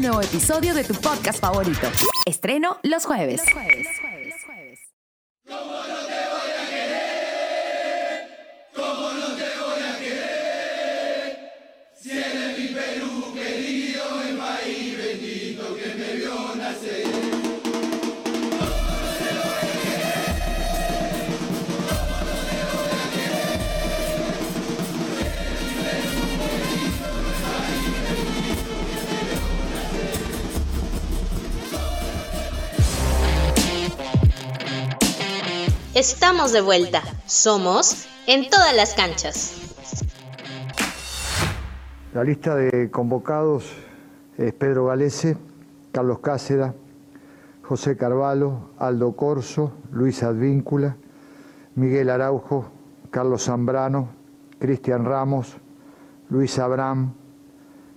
nuevo episodio de tu podcast favorito. Estreno los jueves. Estamos de vuelta. Somos en todas las canchas. La lista de convocados es Pedro Galese, Carlos Cáceda, José Carvalho, Aldo Corso, Luis Advíncula, Miguel Araujo, Carlos Zambrano, Cristian Ramos, Luis Abraham,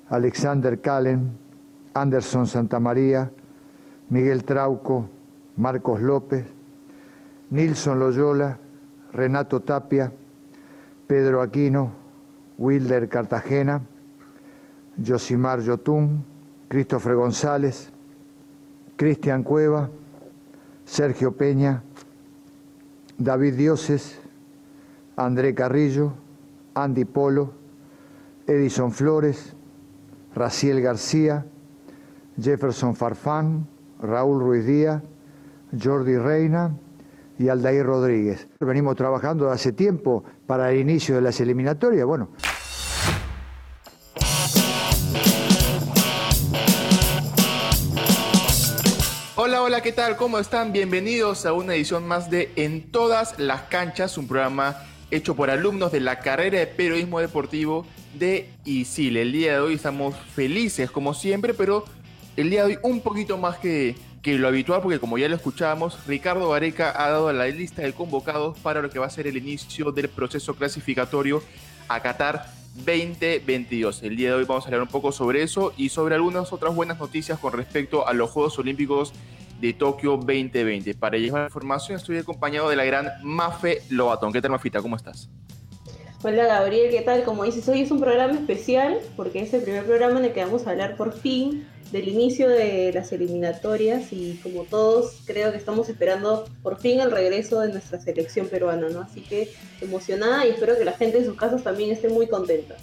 Alexander Calen, Anderson Santamaría, Miguel Trauco, Marcos López, Nilson Loyola, Renato Tapia, Pedro Aquino, Wilder Cartagena, Josimar Yotún, Christopher González, Cristian Cueva, Sergio Peña, David Dioses, André Carrillo, Andy Polo, Edison Flores, Raciel García, Jefferson Farfán, Raúl Ruiz Díaz, Jordi Reina, y Aldair Rodríguez. Venimos trabajando hace tiempo para el inicio de las eliminatorias. Bueno. Hola, hola, ¿qué tal? ¿Cómo están? Bienvenidos a una edición más de En todas las canchas, un programa hecho por alumnos de la carrera de periodismo deportivo de ISIL. El día de hoy estamos felices como siempre, pero el día de hoy un poquito más que que lo habitual, porque como ya lo escuchábamos, Ricardo Vareca ha dado la lista de convocados para lo que va a ser el inicio del proceso clasificatorio a Qatar 2022. El día de hoy vamos a hablar un poco sobre eso y sobre algunas otras buenas noticias con respecto a los Juegos Olímpicos de Tokio 2020. Para llevar información estoy acompañado de la gran Mafe Lobatón. ¿Qué tal, Mafita? ¿Cómo estás? Hola Gabriel, ¿qué tal? Como dices, hoy es un programa especial porque es el primer programa en el que vamos a hablar por fin del inicio de las eliminatorias y como todos creo que estamos esperando por fin el regreso de nuestra selección peruana, ¿no? Así que emocionada y espero que la gente en sus casas también esté muy contenta.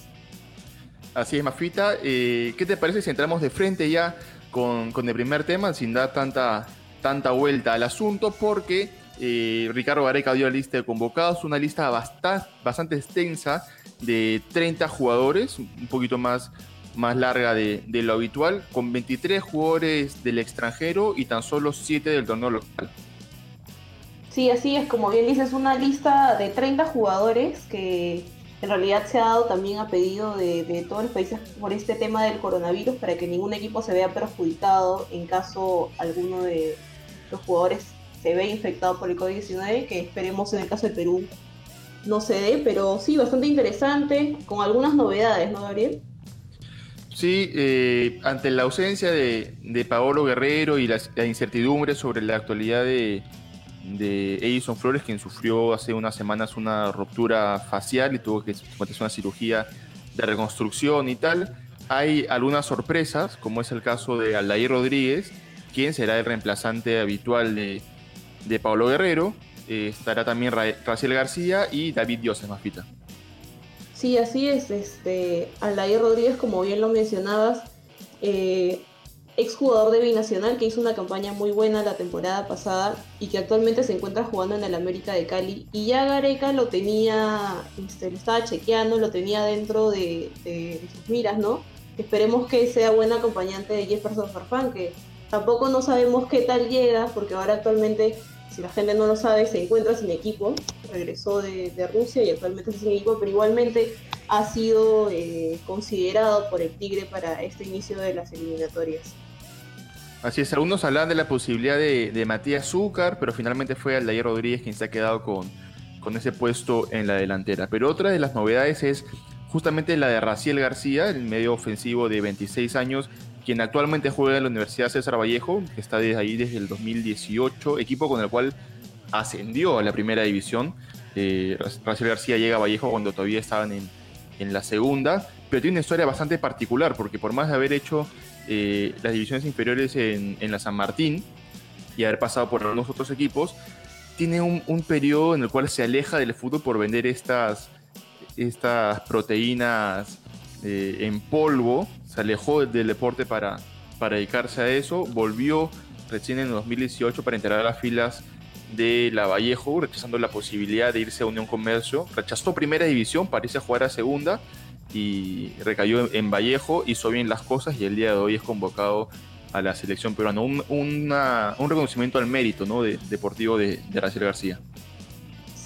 Así es, Mafita. Eh, ¿Qué te parece si entramos de frente ya con, el primer tema sin dar tanta, tanta vuelta al asunto? Porque eh, Ricardo Gareca dio la lista de convocados, una lista bastante, bastante extensa de 30 jugadores, un poquito más más larga de, lo habitual, con 23 jugadores del extranjero y tan solo 7 del torneo local. Sí, así es, como bien dices, una lista de 30 jugadores que en realidad se ha dado también a pedido de, todos los países por este tema del coronavirus para que ningún equipo se vea perjudicado en caso alguno de los jugadores se vea infectado por el COVID-19, que esperemos en el caso de Perú no se dé, pero sí, bastante interesante, con algunas novedades, ¿no, Gabriel? Sí, eh, ante la ausencia de, Paolo Guerrero y la, incertidumbre sobre la actualidad de, de Edison Flores, quien sufrió hace unas semanas una ruptura facial y tuvo que someterse una cirugía de reconstrucción y tal, hay algunas sorpresas, como es el caso de Aldair Rodríguez, quien será el reemplazante habitual de, de Paolo Guerrero. Eh, estará también Raciel García y David Dioses Mafita. Sí, así es. Este, Aldair Rodríguez, como bien lo mencionabas, eh, exjugador de Binacional que hizo una campaña muy buena la temporada pasada y que actualmente se encuentra jugando en el América de Cali. Y ya Gareca lo tenía, este, lo estaba chequeando, lo tenía dentro de, sus miras, ¿no? Esperemos que sea buen acompañante de Jefferson Farfán, que tampoco no sabemos qué tal llega, porque ahora actualmente si la gente no lo sabe, se encuentra sin equipo, regresó de, Rusia y actualmente está sin equipo, pero igualmente ha sido eh, considerado por el Tigre para este inicio de las eliminatorias. Así es, algunos hablan de la posibilidad de, Matías Zúcar, pero finalmente fue Aldair Rodríguez quien se ha quedado con, con ese puesto en la delantera. Pero otra de las novedades es justamente la de Raciel García, el medio ofensivo de 26 años, quien actualmente juega en la Universidad César Vallejo, que está desde ahí desde el 2018, equipo con el cual ascendió a la primera división. Eh, García llega a Vallejo cuando todavía estaban en, la segunda. pero tiene una historia bastante particular, porque por más de haber hecho eh, las divisiones inferiores en, la San Martín y haber pasado por algunos otros equipos, tiene un, periodo en el cual se aleja del fútbol por vender estas, estas proteínas eh, en polvo, alejó del deporte para, para dedicarse a eso, volvió recién en 2018 para integrar las filas de la Vallejo, rechazando la posibilidad de irse a Unión Comercio. Rechazó primera división a jugar a segunda y recayó en Vallejo, hizo bien las cosas y el día de hoy es convocado a la selección peruana. Un, un reconocimiento al mérito ¿no? de, deportivo de, de García.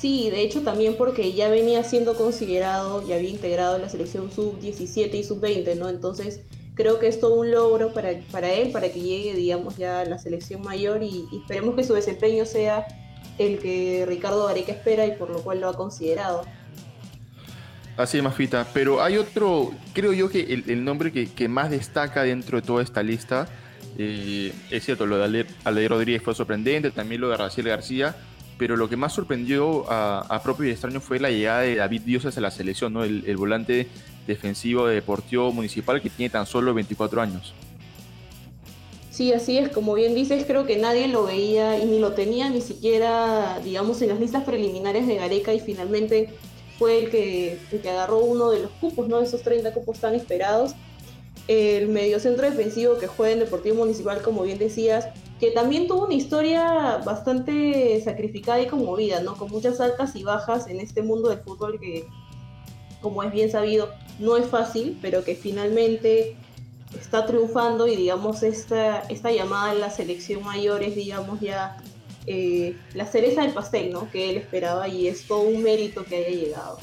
Sí, de hecho también porque ya venía siendo considerado, ya había integrado la selección sub-17 y sub-20, ¿no? Entonces creo que es todo un logro para, para él, para que llegue, digamos, ya a la selección mayor y, esperemos que su desempeño sea el que Ricardo Gareca espera y por lo cual lo ha considerado. Así es, Mafita. Pero hay otro, creo yo que el, nombre que, más destaca dentro de toda esta lista, eh, es cierto, lo de Ale, Rodríguez fue sorprendente, también lo de Raciel García, pero lo que más sorprendió a, propio y extraño fue la llegada de David Dioses a la selección, ¿no? el, el volante defensivo de Deportivo Municipal que tiene tan solo 24 años. Sí, así es, como bien dices, creo que nadie lo veía y ni lo tenía ni siquiera, digamos, en las listas preliminares de Gareca y finalmente fue el que, que agarró uno de los cupos, ¿no? Esos 30 cupos tan esperados. El mediocentro defensivo que juega en Deportivo Municipal, como bien decías, que también tuvo una historia bastante sacrificada y conmovida, ¿no? Con muchas altas y bajas en este mundo del fútbol que, como es bien sabido, no es fácil, pero que finalmente está triunfando y digamos esta, esta llamada en la selección mayor es digamos ya eh, la cereza del pastel ¿no? que él esperaba y es todo un mérito que haya llegado.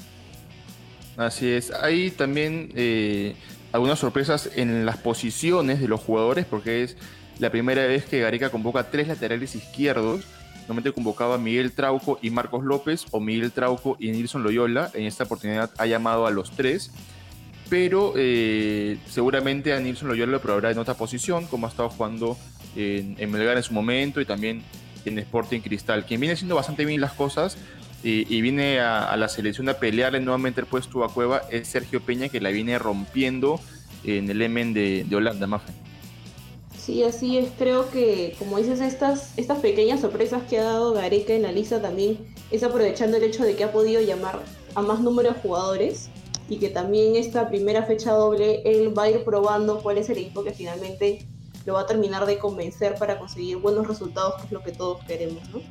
Así es, hay también eh, algunas sorpresas en las posiciones de los jugadores porque es la primera vez que Gareca convoca tres laterales izquierdos. Normalmente convocaba a Miguel Trauco y Marcos López o Miguel Trauco y Nilson Loyola. En esta oportunidad ha llamado a los tres pero eh, seguramente a Nilsson Loyola lo probará en otra posición, como ha estado jugando en, Melgar en su momento y también en Sporting Cristal, quien viene haciendo bastante bien las cosas y, viene a, la selección a pelearle nuevamente el puesto a Cueva, es Sergio Peña que la viene rompiendo en el Emen de, Holanda, Mafe. Sí, así es. Creo que, como dices, estas, estas pequeñas sorpresas que ha dado Gareca en la lista también es aprovechando el hecho de que ha podido llamar a más número de jugadores y que también esta primera fecha doble él va a ir probando cuál es el equipo que finalmente lo va a terminar de convencer para conseguir buenos resultados, que es lo que todos queremos, ¿no?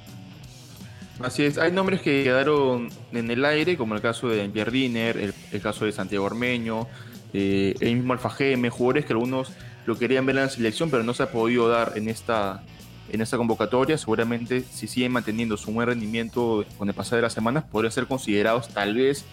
Así es, hay nombres que quedaron en el aire, como el caso de Pierre Diner, el, caso de Santiago Ormeño, eh, el mismo Alfa Gm, jugadores que algunos lo querían ver en la selección, pero no se ha podido dar en esta, en convocatoria. Seguramente, si siguen manteniendo su buen rendimiento con el pasar de las semanas, podrían ser considerados tal vez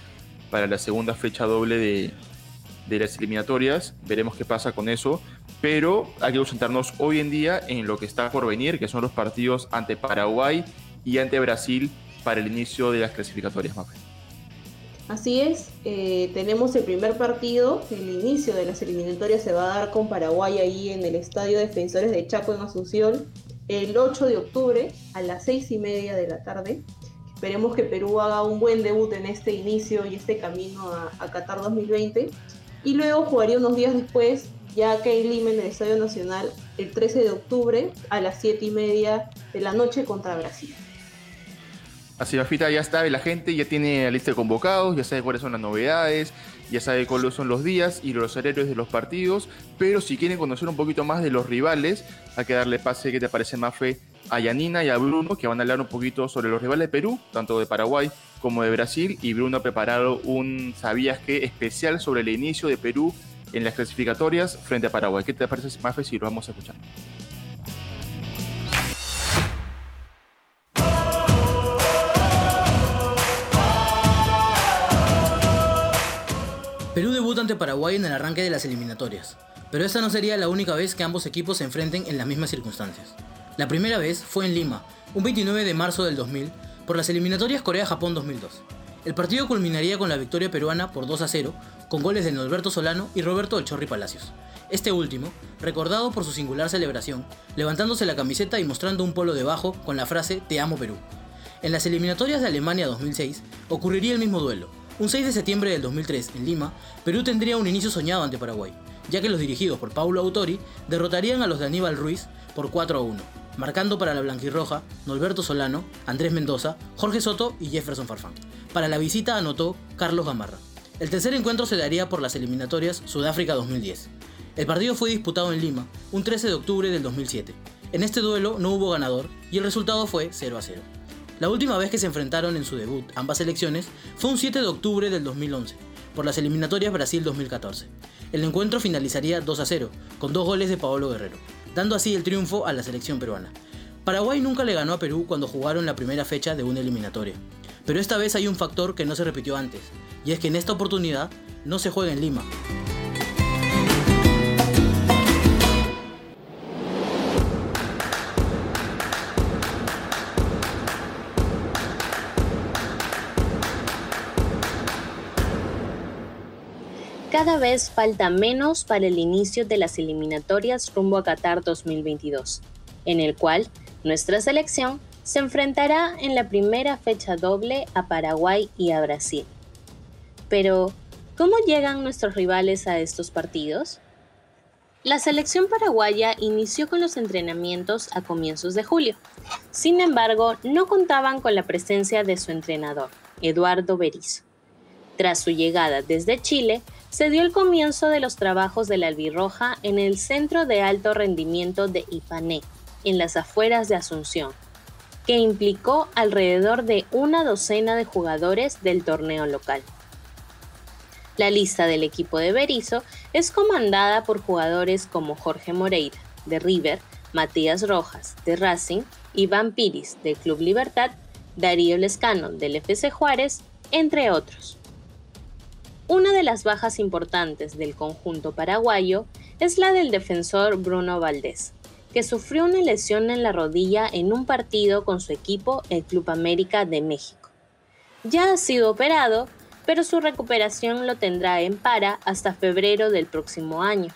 para la segunda fecha doble de, las eliminatorias. Veremos qué pasa con eso. Pero hay que concentrarnos hoy en día en lo que está por venir, que son los partidos ante Paraguay y ante Brasil para el inicio de las clasificatorias. Así es, eh, tenemos el primer partido, el inicio de las eliminatorias se va a dar con Paraguay ahí en el Estadio Defensores de Chaco en Asunción el 8 de octubre a las 6 y media de la tarde. Esperemos que Perú haga un buen debut en este inicio y este camino a, Qatar 2020. Y luego jugaría unos días después, ya acá en Lima, en el Estadio Nacional, el 13 de octubre a las 7 y media de la noche contra Brasil. Así, Mafita, ya está, la gente ya tiene la lista de convocados, ya sabe cuáles son las novedades, ya sabe cuáles son los días y los horarios de los partidos, pero si quieren conocer un poquito más de los rivales, hay que darle pase, ¿qué te parece, Mafe? a Yanina y a Bruno, que van a hablar un poquito sobre los rivales de Perú, tanto de Paraguay como de Brasil. Y Bruno ha preparado un ¿sabías qué? especial sobre el inicio de Perú en las clasificatorias frente a Paraguay. ¿Qué te parece, Mafe, si lo vamos a escuchar? Paraguay en el arranque de las eliminatorias, pero esta no sería la única vez que ambos equipos se enfrenten en las mismas circunstancias. La primera vez fue en Lima, un 29 de marzo del 2000, por las eliminatorias Corea-Japón 2002. El partido culminaría con la victoria peruana por 2 a 0, con goles de Norberto Solano y Roberto El Chorri Palacios. Este último, recordado por su singular celebración, levantándose la camiseta y mostrando un polo debajo con la frase Te amo Perú. En las eliminatorias de Alemania 2006 ocurriría el mismo duelo, Un 6 de septiembre del 2003, en Lima, Perú tendría un inicio soñado ante Paraguay, ya que los dirigidos por Paulo Autori derrotarían a los de Aníbal Ruiz por 4 a 1, marcando para la blanquirroja Norberto Solano, Andrés Mendoza, Jorge Soto y Jefferson Farfán. Para la visita anotó Carlos Gamarra. El tercer encuentro se daría por las eliminatorias Sudáfrica 2010. El partido fue disputado en Lima, un 13 de octubre del 2007. En este duelo no hubo ganador y el resultado fue 0 a 0. La última vez que se enfrentaron en su debut ambas selecciones fue un 7 de octubre del 2011, por las eliminatorias Brasil 2014. El encuentro finalizaría 2 a 0, con dos goles de Paolo Guerrero, dando así el triunfo a la selección peruana. Paraguay nunca le ganó a Perú cuando jugaron la primera fecha de una eliminatoria, pero esta vez hay un factor que no se repitió antes, y es que en esta oportunidad no se juega en Lima, Cada vez falta menos para el inicio de las eliminatorias rumbo a Qatar 2022, en el cual nuestra selección se enfrentará en la primera fecha doble a Paraguay y a Brasil. Pero, ¿cómo llegan nuestros rivales a estos partidos? La selección paraguaya inició con los entrenamientos a comienzos de julio. Sin embargo, no contaban con la presencia de su entrenador, Eduardo Berizzo. Tras su llegada desde Chile, se dio el comienzo de los trabajos de la albirroja en el Centro de Alto Rendimiento de Ipané, en las afueras de Asunción, que implicó alrededor de una docena de jugadores del torneo local. La lista del equipo de Berizo es comandada por jugadores como Jorge Moreira, de River, Matías Rojas, de Racing, Iván Piris, del Club Libertad, Darío Lescano, del FC Juárez, entre otros. Una de las bajas importantes del conjunto paraguayo es la del defensor Bruno Valdés, que sufrió una lesión en la rodilla en un partido con su equipo, el Club América de México. Ya ha sido operado, pero su recuperación lo tendrá en para hasta febrero del próximo año,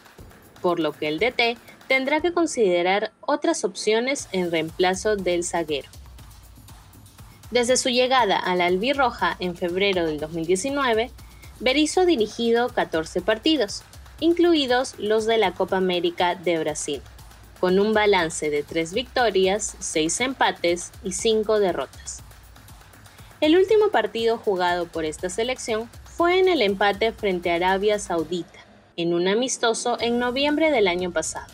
por lo que el DT tendrá que considerar otras opciones en reemplazo del zaguero. Desde su llegada a la albirroja en febrero del 2019, Berizzo dirigido 14 partidos, incluidos los de la Copa América de Brasil, con un balance de 3 victorias, 6 empates y 5 derrotas. El último partido jugado por esta selección fue en el empate frente a Arabia Saudita, en un amistoso en noviembre del año pasado,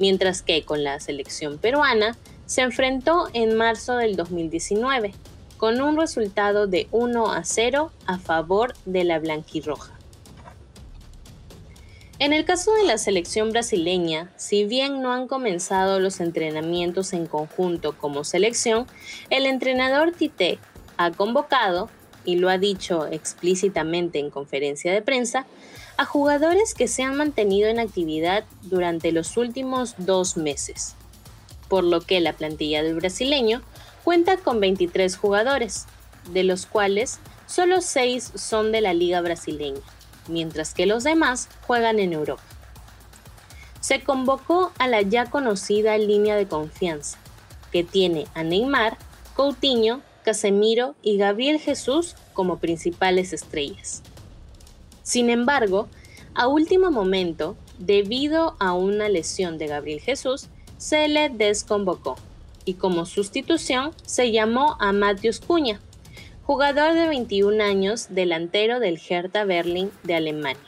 mientras que con la selección peruana se enfrentó en marzo del 2019 con un resultado de 1 a 0 a favor de la blanquirroja. En el caso de la selección brasileña, si bien no han comenzado los entrenamientos en conjunto como selección, el entrenador Tite ha convocado, y lo ha dicho explícitamente en conferencia de prensa, a jugadores que se han mantenido en actividad durante los últimos dos meses, por lo que la plantilla del brasileño Cuenta con 23 jugadores, de los cuales solo 6 son de la liga brasileña, mientras que los demás juegan en Europa. Se convocó a la ya conocida línea de confianza, que tiene a Neymar, Coutinho, Casemiro y Gabriel Jesús como principales estrellas. Sin embargo, a último momento, debido a una lesión de Gabriel Jesús, se le desconvocó y como sustitución se llamó a Matheus Cuña, jugador de 21 años, delantero del Hertha Berlin de Alemania.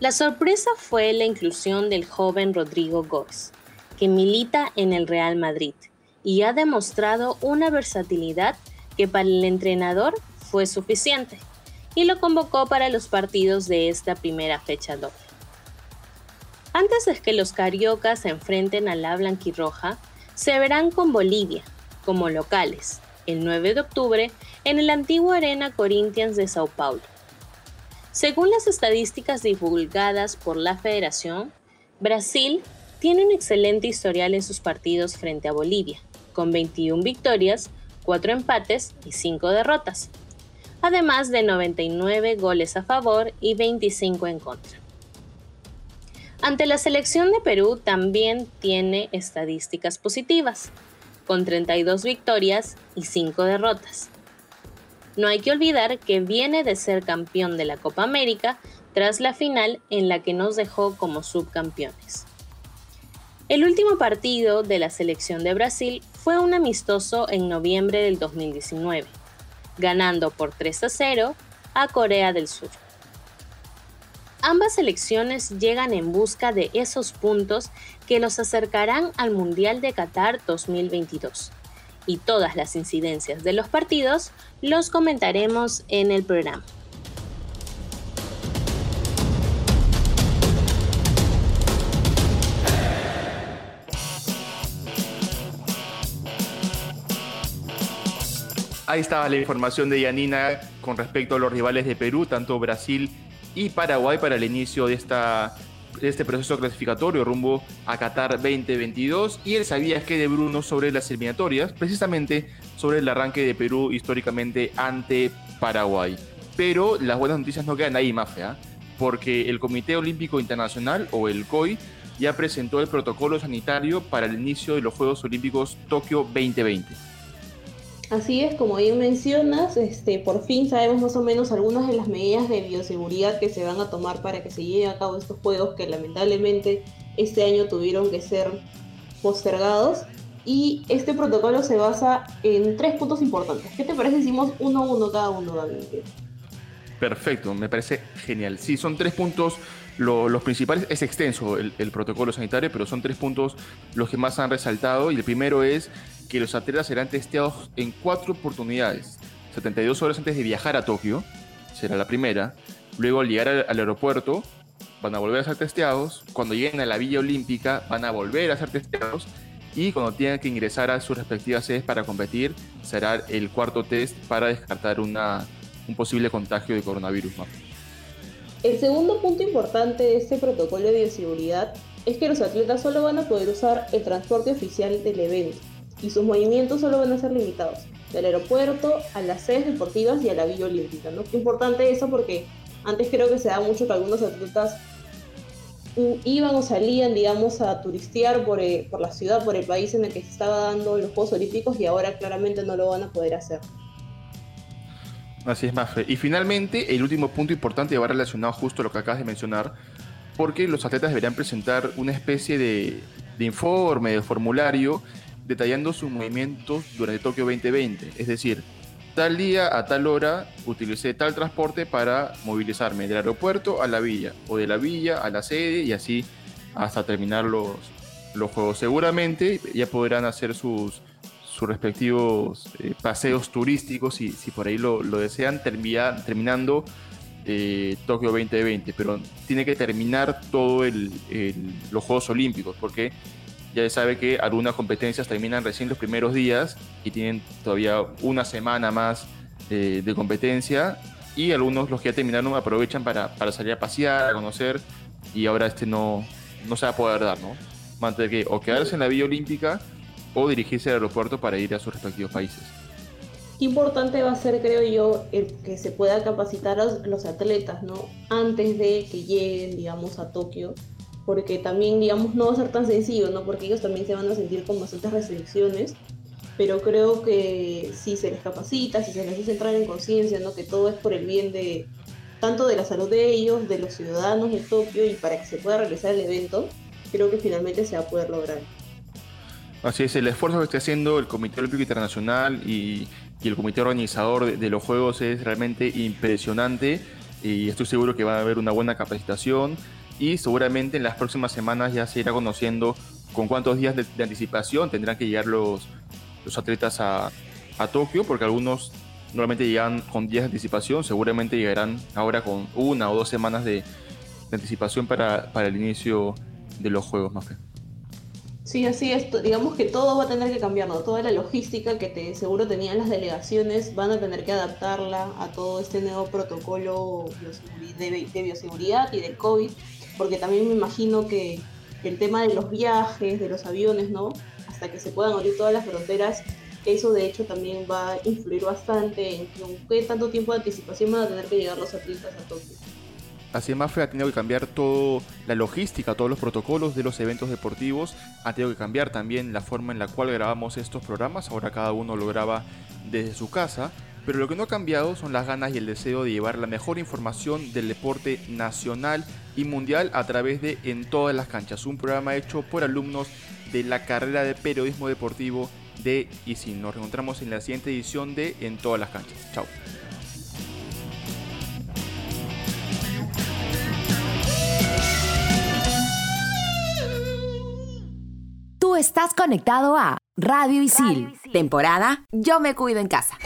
La sorpresa fue la inclusión del joven Rodrigo Gómez, que milita en el Real Madrid y ha demostrado una versatilidad que para el entrenador fue suficiente y lo convocó para los partidos de esta primera fecha doble. Antes de que los cariocas se enfrenten a la blanquirroja, se verán con Bolivia como locales el 9 de octubre en el antiguo Arena Corinthians de Sao Paulo. Según las estadísticas divulgadas por la federación, Brasil tiene un excelente historial en sus partidos frente a Bolivia, con 21 victorias, 4 empates y 5 derrotas, además de 99 goles a favor y 25 en contra. Ante la selección de Perú también tiene estadísticas positivas, con 32 victorias y 5 derrotas. No hay que olvidar que viene de ser campeón de la Copa América tras la final en la que nos dejó como subcampeones. El último partido de la selección de Brasil fue un amistoso en noviembre del 2019, ganando por 3 a 0 a Corea del Sur. Ambas selecciones llegan en busca de esos puntos que los acercarán al Mundial de Qatar 2022. Y todas las incidencias de los partidos los comentaremos en el programa. Ahí estaba la información de Yanina con respecto a los rivales de Perú, tanto Brasil y Paraguay para el inicio de, esta, este proceso clasificatorio rumbo a Qatar 2022. Y él sabía que de Bruno sobre las eliminatorias, precisamente sobre el arranque de Perú históricamente ante Paraguay. Pero las buenas noticias no quedan ahí, Mafia, porque el Comité Olímpico Internacional, o el COI, ya presentó el protocolo sanitario para el inicio de los Juegos Olímpicos Tokio 2020. Así es, como bien mencionas, este, por fin sabemos más o menos algunas de las medidas de bioseguridad que se van a tomar para que se lleven a cabo estos juegos que lamentablemente este año tuvieron que ser postergados. Y este protocolo se basa en tres puntos importantes. ¿Qué te parece si hicimos uno a uno cada uno, David? Perfecto, me parece genial. Sí, son tres puntos los principales. Es extenso el, el, protocolo sanitario, pero son tres puntos los que más han resaltado. Y el primero es que los atletas serán testeados en cuatro oportunidades. 72 horas antes de viajar a Tokio, será la primera. Luego al llegar al, aeropuerto van a volver a ser testeados. Cuando lleguen a la Villa Olímpica van a volver a ser testeados. Y cuando tengan que ingresar a sus respectivas sedes para competir, será el cuarto test para descartar una, un posible contagio de coronavirus. El segundo punto importante de este protocolo de bioseguridad es que los atletas solo van a poder usar el transporte oficial del evento y sus movimientos solo van a ser limitados, del aeropuerto a las sedes deportivas y a la Villa Olímpica. ¿no? Importante eso porque antes creo que se da mucho que algunos atletas iban o salían, digamos, a turistear por, eh, por la ciudad, por el país en el que se estaba dando los Juegos Olímpicos y ahora claramente no lo van a poder hacer. Así es, Mafe. Y finalmente, el último punto importante va relacionado justo a lo que acabas de mencionar, porque los atletas deberían presentar una especie de, de informe, de formulario, detallando sus movimientos durante Tokio 2020. Es decir, tal día a tal hora utilicé tal transporte para movilizarme del aeropuerto a la villa o de la villa a la sede y así hasta terminar los, los juegos. Seguramente ya podrán hacer sus, sus respectivos eh, paseos turísticos si, si por ahí lo, lo desean, terminando eh, Tokio 2020, pero tiene que terminar todo el, los Juegos Olímpicos porque ya se sabe que algunas competencias terminan recién los primeros días y tienen todavía una semana más eh, de competencia y algunos los que ya terminaron aprovechan para, salir a pasear, a conocer y ahora este no, no se va a poder dar, ¿no? Van a tener que o quedarse en la Villa Olímpica o dirigirse al aeropuerto para ir a sus respectivos países. Qué importante va a ser, creo yo, el que se pueda capacitar a los atletas, ¿no? Antes de que lleguen, digamos, a Tokio porque también, digamos, no va a ser tan sencillo, ¿no? Porque ellos también se van a sentir con bastantes restricciones, pero creo que si se les capacita, si se les hace entrar en conciencia, ¿no? Que todo es por el bien de tanto de la salud de ellos, de los ciudadanos de Tokio y para que se pueda realizar el evento, creo que finalmente se va a poder lograr. Así es, el esfuerzo que está haciendo el Comité Olímpico Internacional y, y el comité organizador de, de, los Juegos es realmente impresionante y estoy seguro que va a haber una buena capacitación y seguramente en las próximas semanas ya se irá conociendo con cuántos días de, anticipación tendrán que llegar los, los atletas a, a, Tokio, porque algunos normalmente llegan con días de anticipación, seguramente llegarán ahora con una o dos semanas de, anticipación para, para, el inicio de los Juegos, Mafe. Sí, así es. Digamos que todo va a tener que cambiar. Toda la logística que te, seguro tenían las delegaciones van a tener que adaptarla a todo este nuevo protocolo de bioseguridad y del COVID porque también me imagino que el tema de los viajes, de los aviones, ¿no? Hasta que se puedan abrir todas las fronteras, eso de hecho también va a influir bastante en qué tanto tiempo de anticipación van a tener que llegar los atletas a Tokio. Así es, Mafre ha tenido que cambiar toda la logística, todos los protocolos de los eventos deportivos. Ha tenido que cambiar también la forma en la cual grabamos estos programas. Ahora cada uno lo graba desde su casa. Pero lo que no ha cambiado son las ganas y el deseo de llevar la mejor información del deporte nacional y mundial a través de En todas las canchas, un programa hecho por alumnos de la carrera de periodismo deportivo de ISIN. Nos encontramos en la siguiente edición de En todas las canchas. Chao. Tú estás conectado a Radio Isil, temporada Yo me cuido en casa.